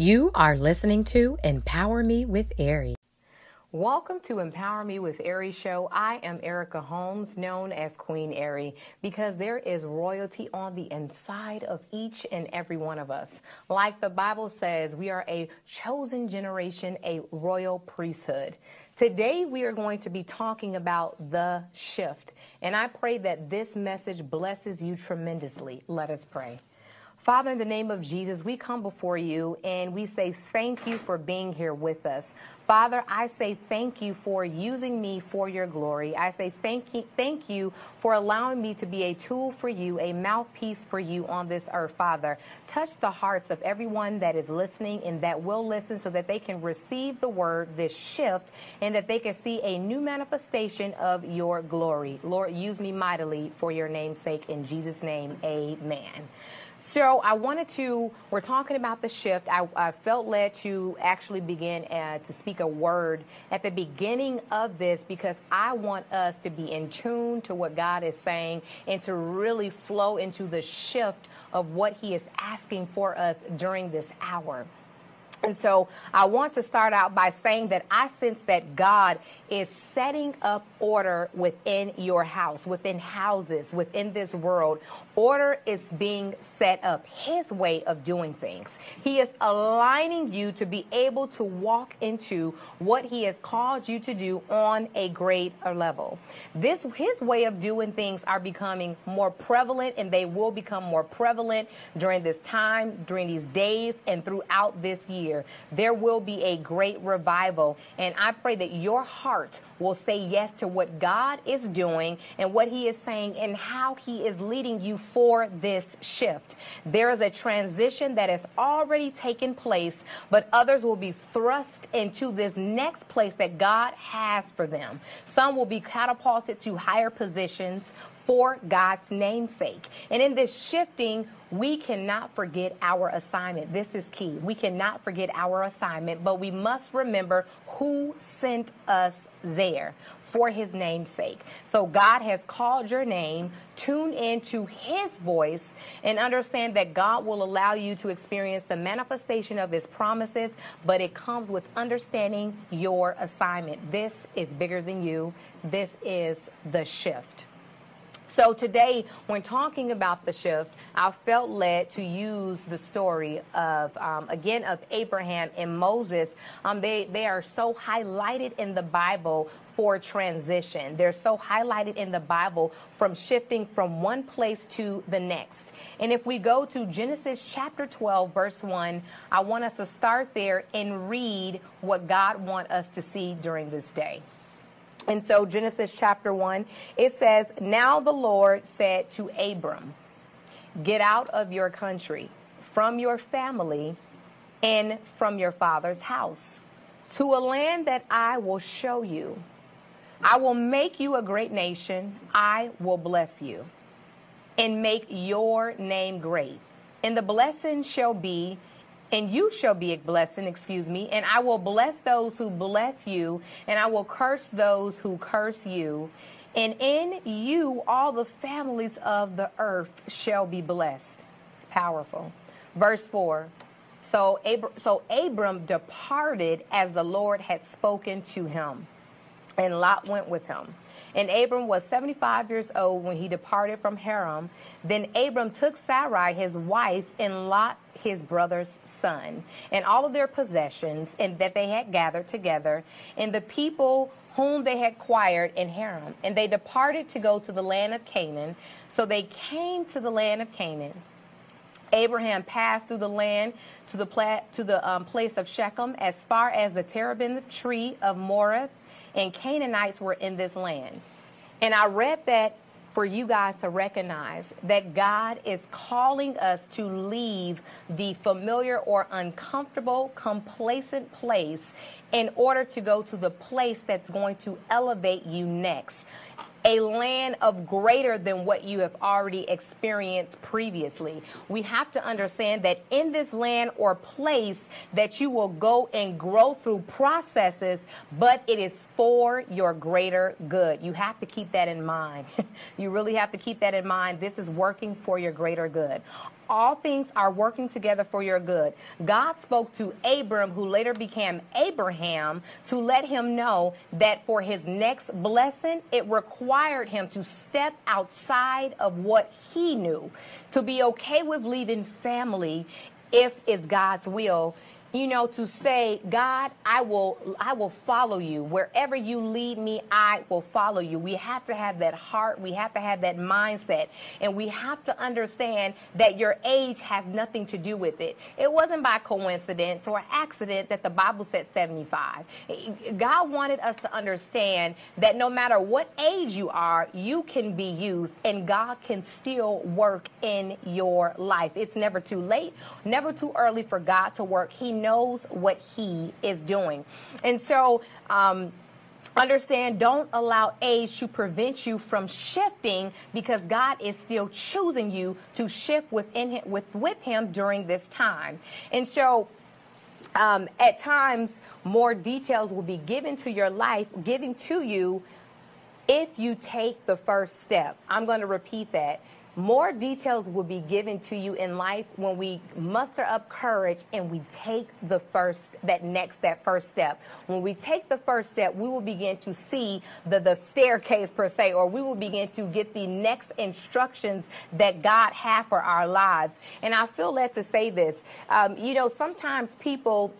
You are listening to Empower Me with Ari. Welcome to Empower Me with Ari show. I am Erica Holmes, known as Queen Ari, because there is royalty on the inside of each and every one of us. Like the Bible says, we are a chosen generation, a royal priesthood. Today, we are going to be talking about the shift. And I pray that this message blesses you tremendously. Let us pray. Father, in the name of Jesus, we come before you and we say thank you for being here with us. Father, I say thank you for using me for your glory. I say thank you, thank you for allowing me to be a tool for you, a mouthpiece for you on this earth, Father. Touch the hearts of everyone that is listening and that will listen so that they can receive the word, this shift, and that they can see a new manifestation of your glory. Lord, use me mightily for your name's sake. In Jesus' name, amen. So I wanted to, we're talking about the shift. I, I felt led to actually begin uh, to speak a word at the beginning of this because I want us to be in tune to what God is saying and to really flow into the shift of what He is asking for us during this hour. And so I want to start out by saying that I sense that God is setting up order within your house, within houses, within this world. Order is being set up, His way of doing things. He is aligning you to be able to walk into what He has called you to do on a greater level. This, His way of doing things are becoming more prevalent and they will become more prevalent during this time, during these days, and throughout this year year, there will be a great revival. And I pray that your heart will say yes to what God is doing and what He is saying and how He is leading you for this shift. There is a transition that has already taken place, but others will be thrust into this next place that God has for them. Some will be catapulted to higher positions for God's namesake. And in this shifting, we cannot forget our assignment. This is key. We cannot forget our assignment, but we must remember who sent us there for his namesake. So God has called your name, tune into his voice, and understand that God will allow you to experience the manifestation of his promises, but it comes with understanding your assignment. This is bigger than you. This is the shift. So today, when talking about the shift, I felt led to use the story of, um, again, of Abraham and Moses. Um, they, they are so highlighted in the Bible for transition. They're so highlighted in the Bible from shifting from one place to the next. And if we go to Genesis chapter 12, verse 1, I want us to start there and read what God wants us to see during this day. And so, Genesis chapter 1, it says, Now the Lord said to Abram, Get out of your country, from your family, and from your father's house, to a land that I will show you. I will make you a great nation. I will bless you and make your name great. And the blessing shall be and you shall be a blessing, excuse me, and I will bless those who bless you, and I will curse those who curse you. And in you all the families of the earth shall be blessed. It's powerful. Verse 4. So, Abr- so Abram departed as the Lord had spoken to him, and Lot went with him. And Abram was 75 years old when he departed from Haran. Then Abram took Sarai, his wife, and Lot, his brother's son, and all of their possessions, and that they had gathered together, and the people whom they had acquired in Haran. And they departed to go to the land of Canaan. So they came to the land of Canaan. Abraham passed through the land to the, pla- to the um, place of Shechem as far as the terebinth tree of Moreh, and Canaanites were in this land. And I read that for you guys to recognize that God is calling us to leave the familiar or uncomfortable, complacent place in order to go to the place that's going to elevate you next a land of greater than what you have already experienced previously. We have to understand that in this land or place that you will go and grow through processes, but it is for your greater good. You have to keep that in mind. you really have to keep that in mind. This is working for your greater good all things are working together for your good. God spoke to Abram, who later became Abraham, to let him know that for his next blessing, it required him to step outside of what he knew, to be okay with leaving family if it's God's will you know to say god i will i will follow you. Wherever you lead me i will follow you. We have to have that heart. We have to have that mindset. And we have to understand that your age has nothing to do with it. It wasn't by coincidence or accident that the bible said 75 god wanted us to understand that no matter what age you are you can be used and god can still work in your life. It's never too late never too early for god to work. He knows what he is doing. And so, um, understand don't allow age to prevent you from shifting because god is still choosing you to shift within him, with, with him during this time. And so um, at times more details will be given to your life giving to you if you take the first step. I'm going to repeat that more details will be given to you in life when we muster up courage and we take the first, that next, that first step. When we take the first step, we will begin to see the, the staircase per se, or we will begin to get the next instructions that God has for our lives. And I feel led to say this. Um, you know, sometimes people,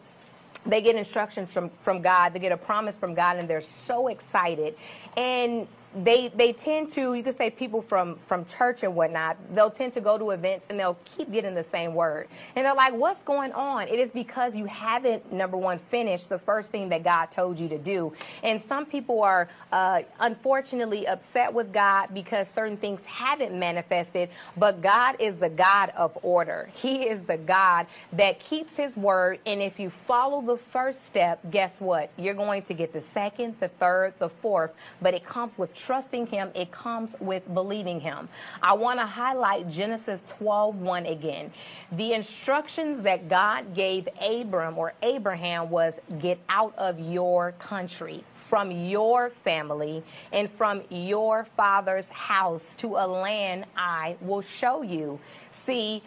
they get instructions from, from God, they get a promise from God, and they're so excited. And they they tend to you could say people from from church and whatnot they'll tend to go to events and they'll keep getting the same word. And they're like what's going on? It is because you haven't number one finished the first thing that god told you to do. And some people are uh, unfortunately upset with god because certain things haven't manifested but god is the god of order. He is the god that keeps his word. And if you follow the first step guess what? You're going to get the second the third the fourth but it comes with trusting him, it comes with believing him. I want to highlight Genesis 12 1 again. The instructions that God gave Abram or Abraham was get out of your country from your family and from your father's house to a land I will show you. See,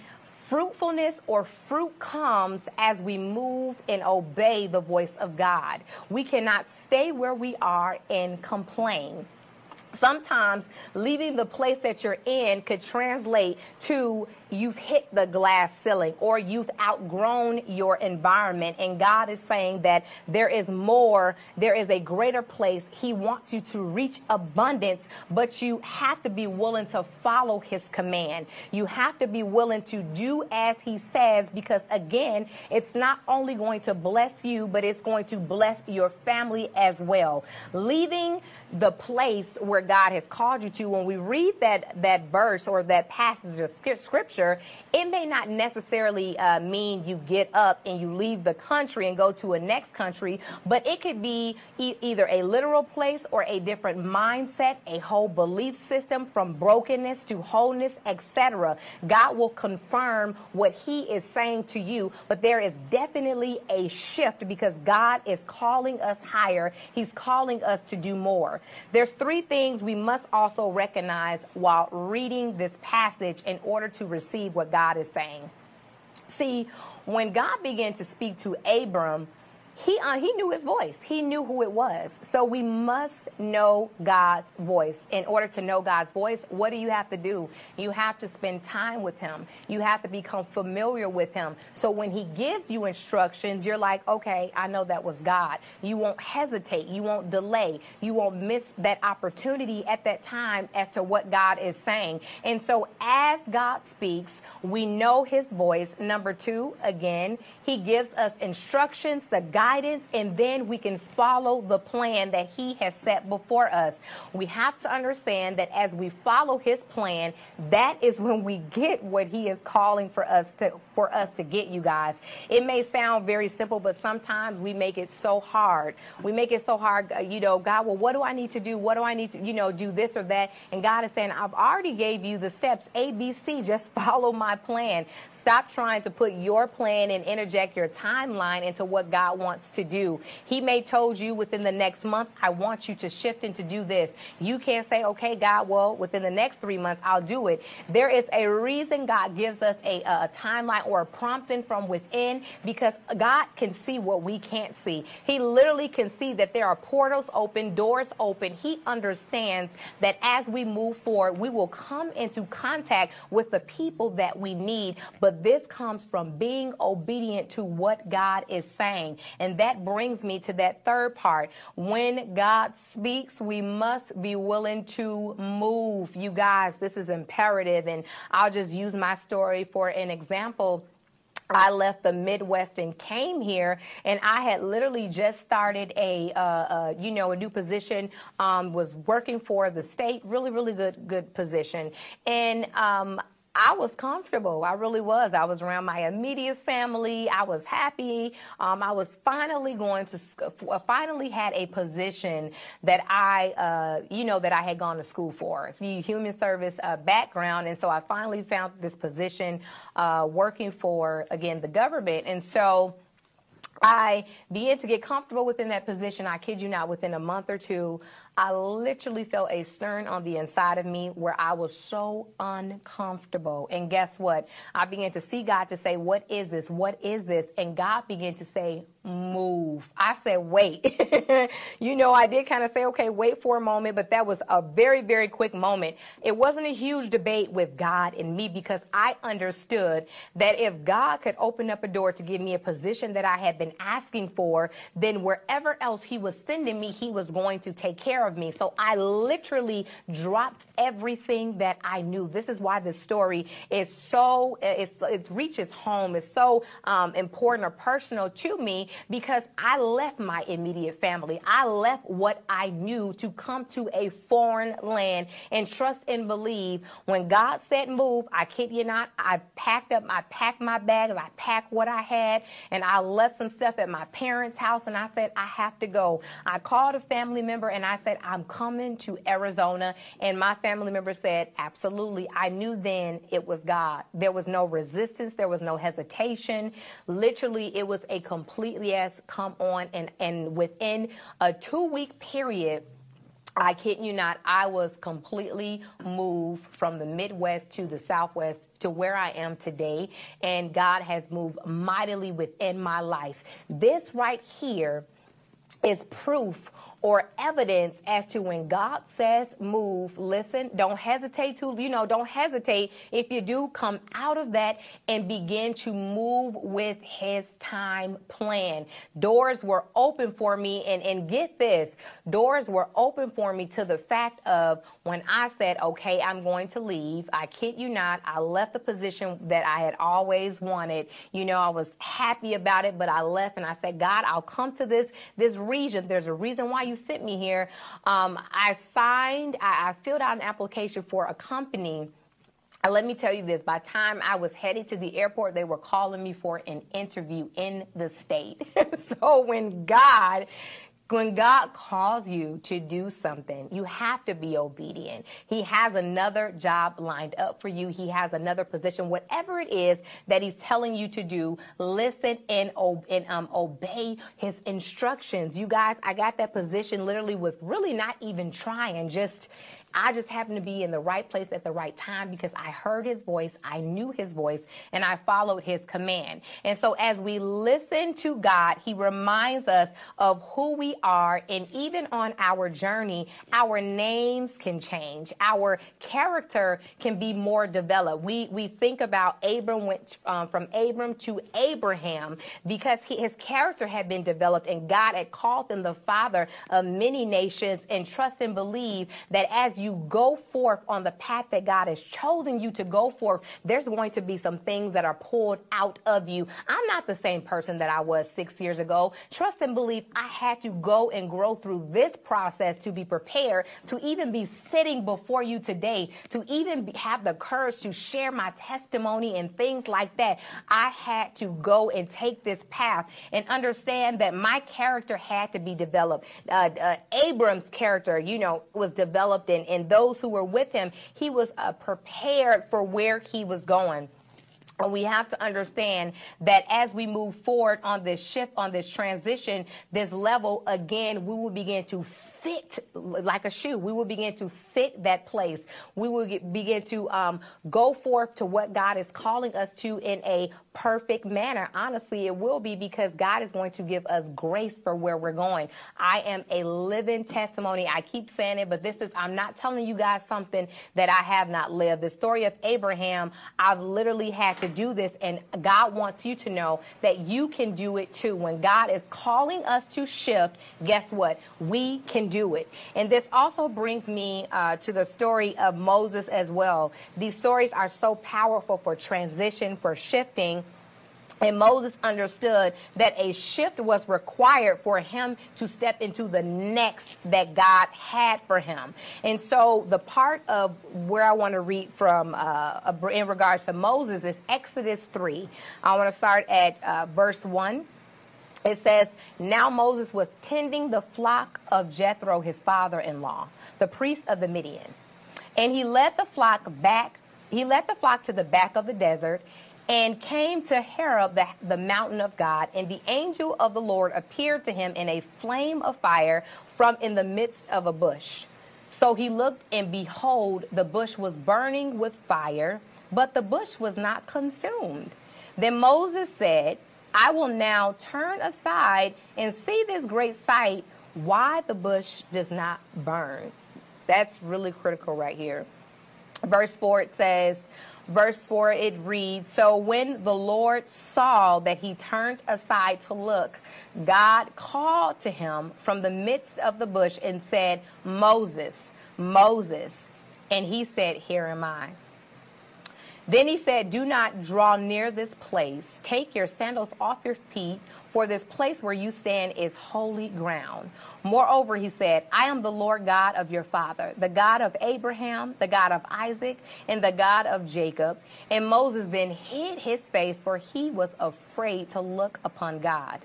fruitfulness or fruit comes as we move and obey the voice of God. We cannot stay where we are and complain sometimes leaving the place that you're in could translate to you've hit the glass ceiling or you've outgrown your environment. And God is saying that there is more, there is a greater place. He wants you to reach abundance, but you have to be willing to follow His command. You have to be willing to do as He says, because again, it's not only going to bless you, but it's going to bless your family as well. Leaving the place where God has called you to, when we read that, that verse or that passage of scripture, it may not necessarily uh, mean you get up and you leave the country and go to a next country, but it could be e- either a literal place or a different mindset, a whole belief system from brokenness to wholeness, etc. God will confirm what He is saying to you, but there is definitely a shift because God is calling us higher. He's calling us to do more. There's three things we must also recognize while reading this passage in order to receive receive what God is saying. See, when God began to speak to Abram, he uh, he knew his voice. He knew who it was. So we must know God's voice. In order to know God's voice, what do you have to do? You have to spend time with him. You have to become familiar with him. So when he gives you instructions, you're like, "Okay, I know that was God." You won't hesitate. You won't delay. You won't miss that opportunity at that time as to what God is saying. And so as God speaks, we know his voice. Number 2, again, he gives us instructions, the guidance, and then we can follow the plan that He has set before us. We have to understand that as we follow His plan, that is when we get what He is calling for us to for us to get you guys. It may sound very simple, but sometimes we make it so hard. We make it so hard, uh, you know, God, well, what do I need to do? What do I need to, you know, do this or that? And God is saying, I've already gave you the steps A, B, C. Just follow my plan Stop trying to put your plan and interject your timeline into what God wants to do. He may told you within the next month, I want you to shift and to do this. You can't say, okay, God, well, within the next three months, I'll do it. There is a reason God gives us a, a timeline or a prompting from within because God can see what we can't see. He literally can see that there are portals open, doors open. He understands that as we move forward, we will come into contact with the people that we need. But this comes from being obedient to what God is saying. And that brings me to that third part. When God speaks, we must be willing to move. You guys, this is imperative. And I'll just use my story for an example. I left the Midwest and came here, and I had literally just started a, uh, uh, you know, a new position. Um, was working for the state, really, really good, good position, and um, I was comfortable. I really was. I was around my immediate family. I was happy. Um, I was finally going to, uh, finally had a position that I, uh, you know, that I had gone to school for, the human service uh, background. And so I finally found this position uh, working for, again, the government. And so, I began to get comfortable within that position. I kid you not, within a month or two, I literally felt a stern on the inside of me where I was so uncomfortable. And guess what? I began to see God to say, What is this? What is this? And God began to say, Move. I said, Wait. you know, I did kind of say, Okay, wait for a moment, but that was a very, very quick moment. It wasn't a huge debate with God and me because I understood that if God could open up a door to give me a position that I had been asking for, then wherever else He was sending me, He was going to take care of me. So I literally dropped everything that I knew. This is why this story is so, it reaches home. It's so um, important or personal to me because I left my immediate family. I left what I knew to come to a foreign land and trust and believe when God said move, I kid you not, I packed up, I packed my bags, I packed what I had, and I left some stuff at my parents' house and I said, I have to go. I called a family member and I said, said, I'm coming to Arizona. And my family member said, Absolutely. I knew then it was God. There was no resistance, there was no hesitation. Literally, it was a completely yes, come on. And, and within a two week period, I kid you not, I was completely moved from the Midwest to the Southwest to where I am today. And God has moved mightily within my life. This right here is proof or evidence as to when God says move, listen, don't hesitate to, you know, don't hesitate. If you do, come out of that and begin to move with his time plan. Doors were open for me and, and get this, doors were open for me to the fact of when I said, okay, I'm going to leave. I kid you not, I left the position that I had always wanted. You know, I was happy about it, but I left and I said, God, I'll come to this, this region. There's a reason why you you sent me here, um, I signed, I, I filled out an application for a company. And let me tell you this by time I was headed to the airport, they were calling me for an interview in the state. so when God when God calls you to do something, you have to be obedient. He has another job lined up for you. He has another position, whatever it is that He's telling you to do. Listen and, and um, obey His instructions. You guys, I got that position literally with really not even trying, just I just happened to be in the right place at the right time because I heard his voice, I knew his voice, and I followed his command. And so as we listen to God, he reminds us of who we are. And even on our journey, our names can change. Our character can be more developed. We, we think about Abram went um, from Abram to Abraham because he, his character had been developed and God had called him the father of many nations and trust and believe that as you go forth on the path that God has chosen you to go forth, there's going to be some things that are pulled out of you. I'm not the same person that I was six years ago. Trust and believe I had to go and grow through this process to be prepared to even be sitting before you today, to even have the courage to share my testimony and things like that. I had to go and take this path and understand that my character had to be developed. Uh, uh, Abram's character, you know, was developed in and those who were with him, he was uh, prepared for where he was going. And we have to understand that as we move forward on this shift, on this transition, this level, again, we will begin to fit like a shoe. We will begin to fit that place. We will get, begin to um, go forth to what God is calling us to in a perfect manner. Honestly, it will be because God is going to give us grace for where we're going. I am a living testimony. I keep saying it, but this is, I'm not telling you guys something that I have not lived. The story of Abraham, I've literally had to do this, and God wants you to know that you can do it too. When God is calling us to shift, guess what? We can do it. And this also brings me uh, to the story of Moses as well. These stories are so powerful for transition, for shifting. And Moses understood that a shift was required for him to step into the next that God had for him. And so, the part of where I want to read from uh, in regards to Moses is Exodus 3. I want to start at uh, verse 1 it says, Now Moses was tending the flock of Jethro, his father in law, the priest of the Midian. And he led the flock back, he led the flock to the back of the desert and came to Horeb, the, the mountain of God. And the angel of the Lord appeared to him in a flame of fire from in the midst of a bush. So he looked, and behold, the bush was burning with fire, but the bush was not consumed. Then Moses said, I will now turn aside and see this great sight, why the bush does not burn. That's really critical right here. Verse 4 it says, verse 4 it reads, So when the Lord saw that he turned aside to look, God called to him from the midst of the bush and said, Moses, Moses. And he said, Here am I. Then he said, Do not draw near this place. Take your sandals off your feet, for this place where you stand is holy ground. Moreover, he said, I am the Lord God of your father, the God of Abraham, the God of Isaac, and the God of Jacob. And Moses then hid his face, for he was afraid to look upon God.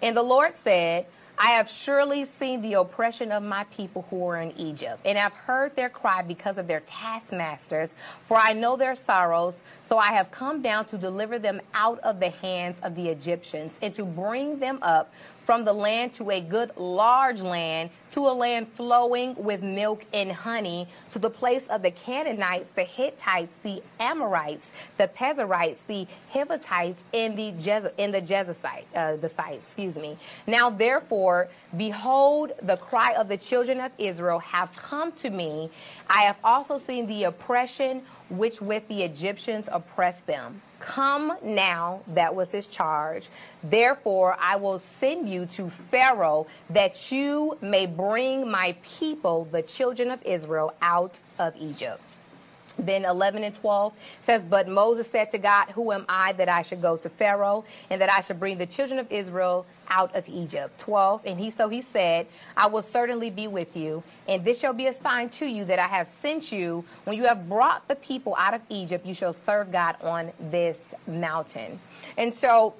And the Lord said, I have surely seen the oppression of my people who are in Egypt, and I've heard their cry because of their taskmasters, for I know their sorrows. So I have come down to deliver them out of the hands of the Egyptians, and to bring them up from the land to a good large land, to a land flowing with milk and honey, to the place of the Canaanites, the Hittites, the Amorites, the Perizzites, the Hivites, and the Jez- and the Jezusite, uh, the site, excuse me. Now therefore, behold, the cry of the children of Israel have come to me. I have also seen the oppression which with the Egyptians oppressed them. Come now, that was his charge. Therefore, I will send you to Pharaoh that you may bring my people, the children of Israel, out of Egypt. Then 11 and 12 says, But Moses said to God, Who am I that I should go to Pharaoh and that I should bring the children of Israel out of Egypt? 12. And he so he said, I will certainly be with you, and this shall be a sign to you that I have sent you. When you have brought the people out of Egypt, you shall serve God on this mountain. And so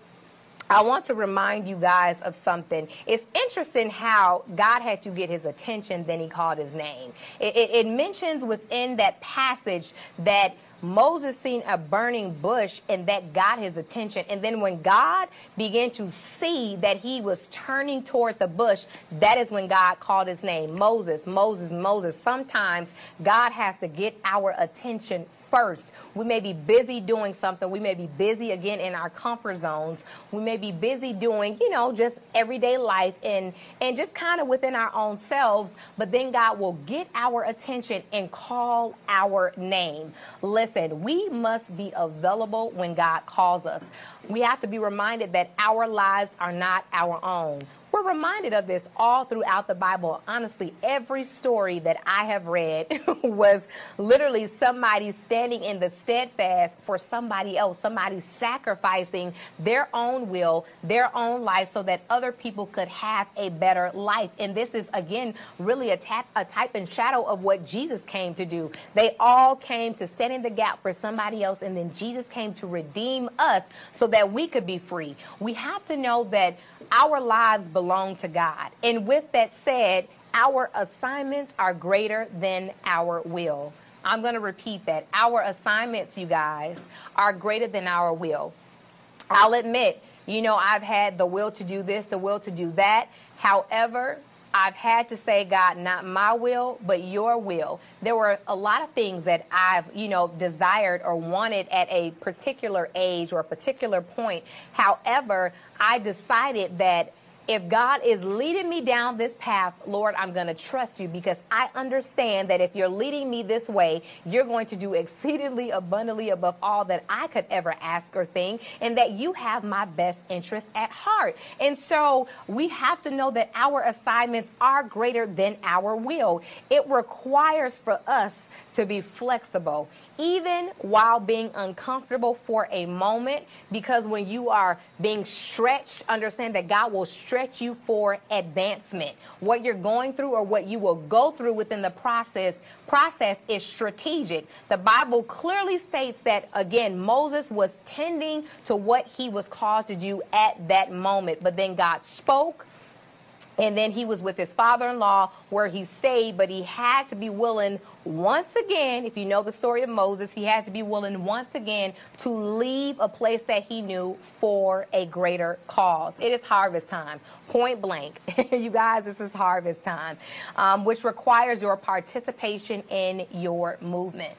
I want to remind you guys of something. It's interesting how God had to get his attention, then he called his name. It, it, it mentions within that passage that Moses seen a burning bush and that got his attention. And then when God began to see that he was turning toward the bush, that is when God called his name Moses, Moses, Moses. Sometimes God has to get our attention first. We may be busy doing something. We may be busy again in our comfort zones. We may be busy doing, you know, just everyday life and and just kind of within our own selves, but then God will get our attention and call our name. Listen, we must be available when God calls us. We have to be reminded that our lives are not our own. We're reminded of this all throughout the Bible. Honestly, every story that I have read was literally somebody standing in the steadfast for somebody else, somebody sacrificing their own will, their own life so that other people could have a better life. And this is again really a, tap, a type and shadow of what Jesus came to do. They all came to stand in the gap for somebody else and then Jesus came to redeem us so that we could be free. We have to know that our lives belong to God. And with that said, our assignments are greater than our will. I'm going to repeat that. Our assignments, you guys, are greater than our will. I'll admit, you know, I've had the will to do this, the will to do that. However, I've had to say, God, not my will, but your will. There were a lot of things that I've, you know, desired or wanted at a particular age or a particular point. However, I decided that if God is leading me down this path, Lord, I'm going to trust you because I understand that if you're leading me this way, you're going to do exceedingly abundantly above all that I could ever ask or think, and that you have my best interest at heart. And so we have to know that our assignments are greater than our will. It requires for us to be flexible, even while being uncomfortable for a moment, because when you are being stretched, understand that God will stretch you for advancement. What you're going through or what you will go through within the process process is strategic. The Bible clearly states that again Moses was tending to what he was called to do at that moment, but then God spoke and then he was with his father in law where he stayed, but he had to be willing once again, if you know the story of Moses, he had to be willing once again to leave a place that he knew for a greater cause. It is harvest time, point blank. you guys, this is harvest time, um, which requires your participation in your movement.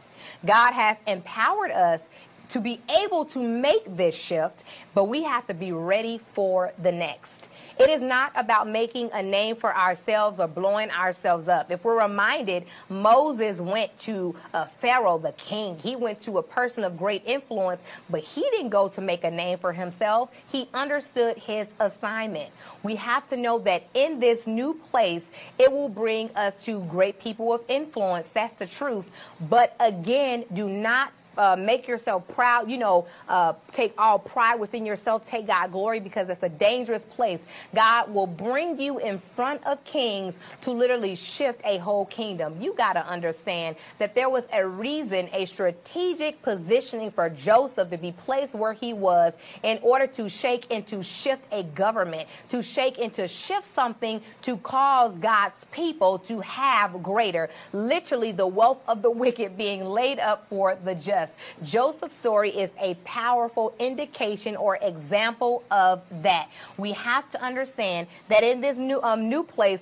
God has empowered us to be able to make this shift, but we have to be ready for the next. It is not about making a name for ourselves or blowing ourselves up. If we're reminded, Moses went to uh, Pharaoh, the king. He went to a person of great influence, but he didn't go to make a name for himself. He understood his assignment. We have to know that in this new place, it will bring us to great people of influence. That's the truth. But again, do not uh, make yourself proud, you know, uh, take all pride within yourself, take God glory because it's a dangerous place. God will bring you in front of kings to literally shift a whole kingdom. You got to understand that there was a reason, a strategic positioning for Joseph to be placed where he was in order to shake and to shift a government, to shake and to shift something to cause God's people to have greater. Literally, the wealth of the wicked being laid up for the just. Joseph's story is a powerful indication or example of that. We have to understand that in this new um, new place,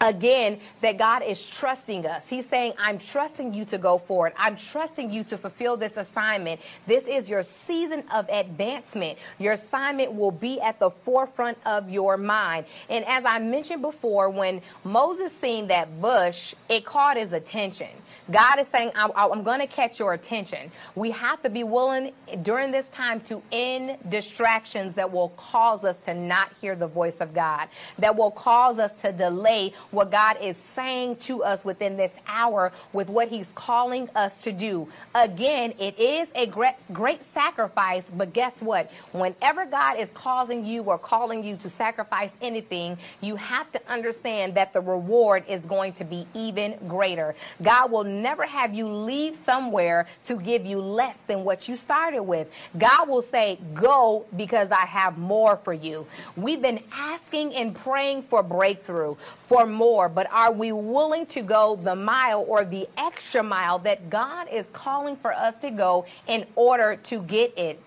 again that God is trusting us. He's saying, I'm trusting you to go forward. I'm trusting you to fulfill this assignment. This is your season of advancement. Your assignment will be at the forefront of your mind. And as I mentioned before, when Moses seen that bush, it caught his attention. God is saying, I'm, I'm going to catch your attention. We have to be willing during this time to end distractions that will cause us to not hear the voice of God, that will cause us to delay what God is saying to us within this hour with what He's calling us to do. Again, it is a great, great sacrifice, but guess what? Whenever God is causing you or calling you to sacrifice anything, you have to understand that the reward is going to be even greater. God will never have you leave somewhere to give you less than what you started with. God will say, Go because I have more for you. We've been asking and praying for breakthrough, for more, but are we willing to go the mile or the extra mile that God is calling for us to go in order to get it?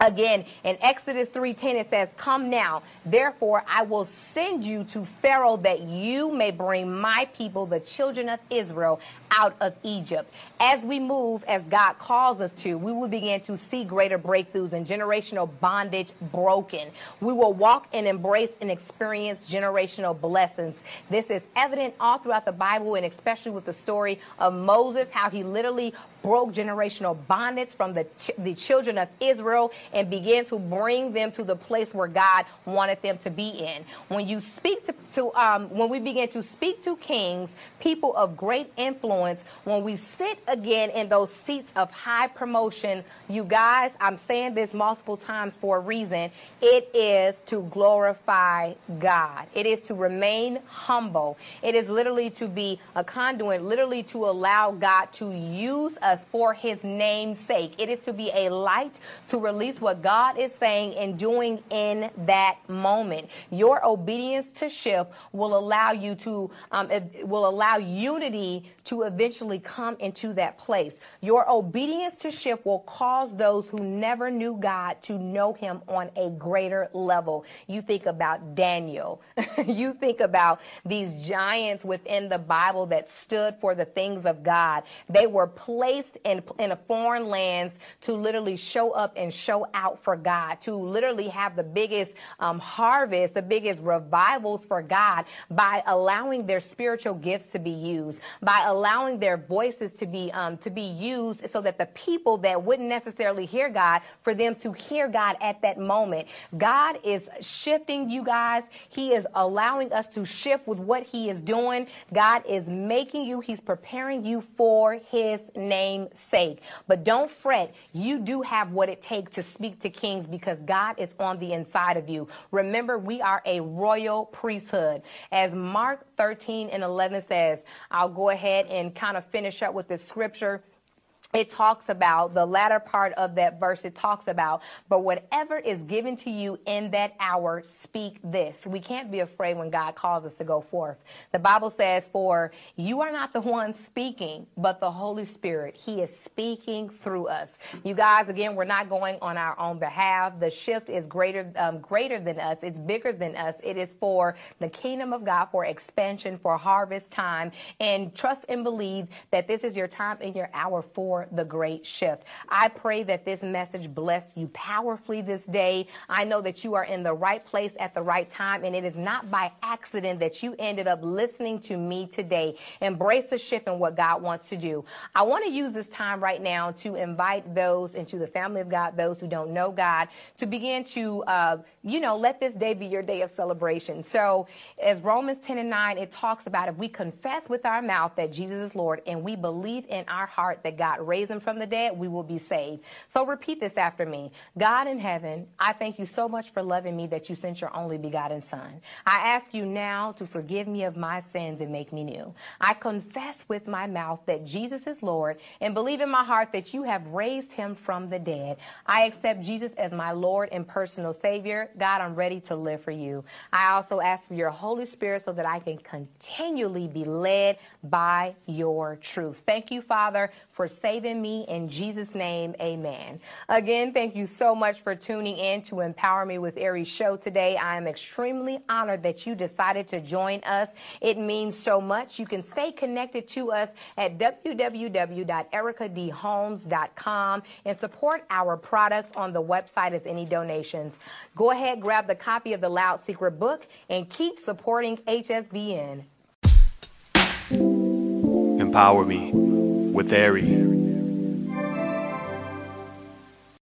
Again, in Exodus 3:10 it says, "Come now, therefore I will send you to Pharaoh that you may bring my people, the children of Israel, out of Egypt." As we move as God calls us to, we will begin to see greater breakthroughs and generational bondage broken. We will walk and embrace and experience generational blessings. This is evident all throughout the Bible and especially with the story of Moses, how he literally broke generational bondage from the, ch- the children of Israel and began to bring them to the place where God wanted them to be in. When you speak to, to um, when we begin to speak to kings, people of great influence, when we sit again in those seats of high promotion, you guys, I'm saying this multiple times for a reason. It is to glorify God. It is to remain humble. It is literally to be a conduit, literally to allow God to use us us for his name's sake. It is to be a light to release what God is saying and doing in that moment. Your obedience to shift will allow you to, um, will allow unity to eventually come into that place. Your obedience to shift will cause those who never knew God to know him on a greater level. You think about Daniel. you think about these giants within the Bible that stood for the things of God. They were placed in, in a foreign lands to literally show up and show out for God, to literally have the biggest um, harvest, the biggest revivals for God by allowing their spiritual gifts to be used, by allowing their voices to be um, to be used, so that the people that wouldn't necessarily hear God, for them to hear God at that moment. God is shifting you guys. He is allowing us to shift with what He is doing. God is making you. He's preparing you for His sake. But don't fret. You do have what it takes to speak to kings because God is on the inside of you. Remember, we are a royal priesthood. As Mark 13 and 11 says, I'll go ahead and kind of finish up with this scripture it talks about the latter part of that verse it talks about but whatever is given to you in that hour speak this. We can't be afraid when god calls us to go forth. The bible says for you are not the one speaking but the holy spirit. He is speaking through us. You guys again we're not going on our own behalf. The shift is greater um, greater than us. It's bigger than us. It is for the kingdom of god for expansion for harvest time. And trust and believe that this is your time and your hour for the great shift. I pray that this message bless you powerfully this day. I know that you are in the right place at the right time, and it is not by accident that you ended up listening to me today. Embrace the shift and what God wants to do. I want to use this time right now to invite those into the family of God, those who don't know God, to begin to, uh, you know, let this day be your day of celebration. So, as Romans 10 and 9, it talks about if we confess with our mouth that Jesus is Lord and we believe in our heart that God raise him from the dead, we will be saved. So repeat this after me. God in heaven, I thank you so much for loving me that you sent your only begotten son. I ask you now to forgive me of my sins and make me new. I confess with my mouth that Jesus is Lord and believe in my heart that you have raised him from the dead. I accept Jesus as my Lord and personal Savior. God, I'm ready to live for you. I also ask for your Holy Spirit so that I can continually be led by your truth. Thank you, Father, for saving me. In Jesus' name, amen. Again, thank you so much for tuning in to Empower Me with Ari's show today. I am extremely honored that you decided to join us. It means so much. You can stay connected to us at www.ericadholmes.com and support our products on the website as any donations. Go ahead, grab the copy of the Loud Secret book and keep supporting HSBN. Empower me with Ari.